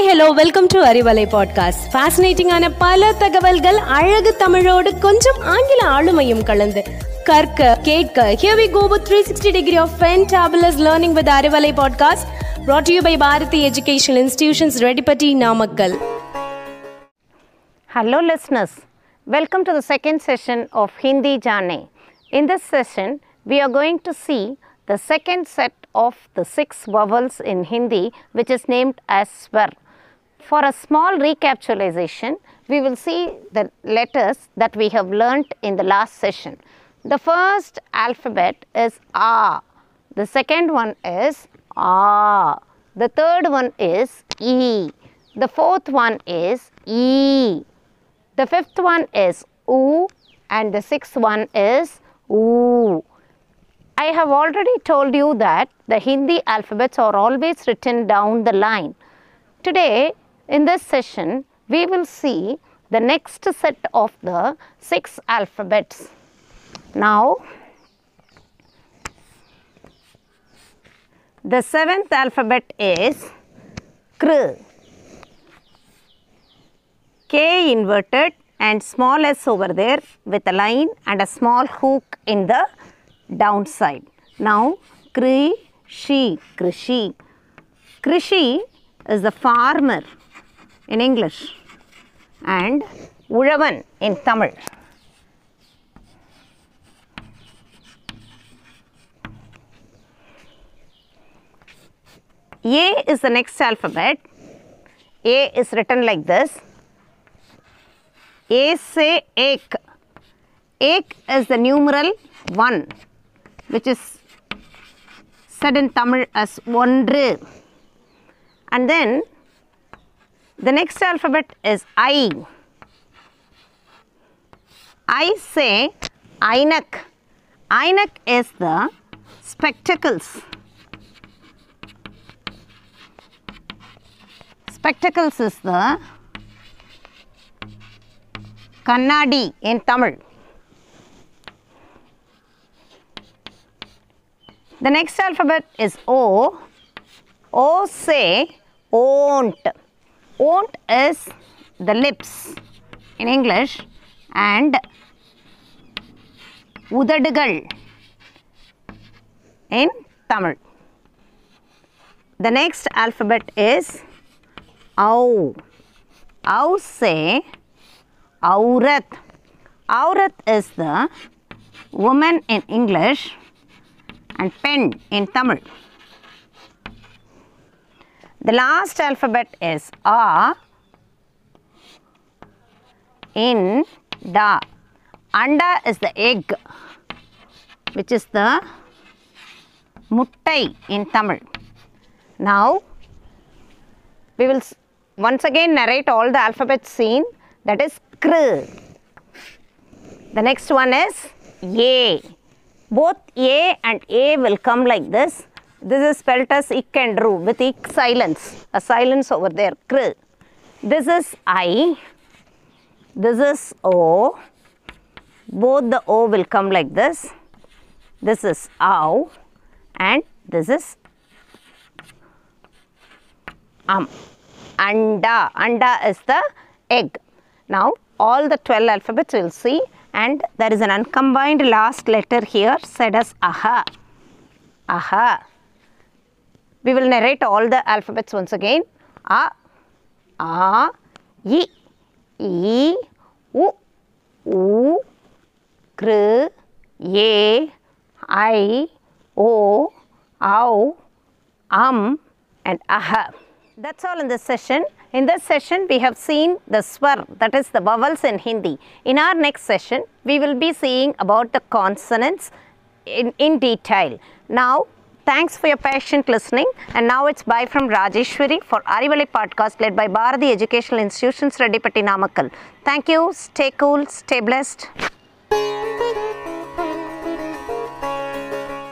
Hi hello welcome to Arivalai podcast ஃபேசினேட்டிங்கான பல தகவல்கள் அழகு தமிழோடு கொஞ்சம் ஆங்கில ஆளுமையும் கலந்து கற்க கேட்க here we go with 360 degree of fantabulous learning with Arivalai podcast brought to you by Bharathi educational institutions Reddipatti Namakkal Hello, listeners. Welcome to the second session of Hindi Jane. In this session, we are going to see the second set of the six vowels in Hindi, which is named as Swar. For a small recapitulation, we will see the letters that we have learnt in the last session. The first alphabet is A. The second one is A. The third one is E. The fourth one is E. The fifth one is U and the sixth one is U. I have already told you that the Hindi alphabets are always written down the line. Today, in this session, we will see the next set of the six alphabets. Now, the seventh alphabet is Kr. K inverted and small s over there with a line and a small hook in the downside. Now, Kri, Shi, Krishi. Krishi is the farmer in English and uravan in Tamil. A is the next alphabet. A is written like this. A say ek. Ek is the numeral 1 which is said in Tamil as Ondru. And then the next alphabet is I. I say Einak. Einak is the spectacles. Spectacles is the Kannadi in Tamil. The next alphabet is O. O say Ont. Ont is the lips in English and உதடுகள் in Tamil. The next alphabet is Au. Au say Aurat. Aurat is the woman in English and pen in Tamil. The last alphabet is A in Da. Anda is the egg, which is the muttai in Tamil. Now, we will once again narrate all the alphabets seen that is kr. The next one is a. Both a and a will come like this. This is spelled as ik and ru with ik silence. A silence over there. Kr. This is I. This is O. Both the O will come like this. This is ow and this is um. Anda. Anda is the egg. Now, all the 12 alphabets we will see and there is an uncombined last letter here said as aha. Aha. We will narrate all the alphabets once again. A, A, I, E, U, U, Kr, A, I, O, Ow, Um and Aha. That's all in this session. In this session, we have seen the swar, that is the vowels in Hindi. In our next session, we will be seeing about the consonants in, in detail. Now, thanks for your patient listening. And now it's bye from Rajeshwari for Arivalai podcast led by Bharati Educational Institutions, Redipati Namakkal. Thank you. Stay cool. Stay blessed.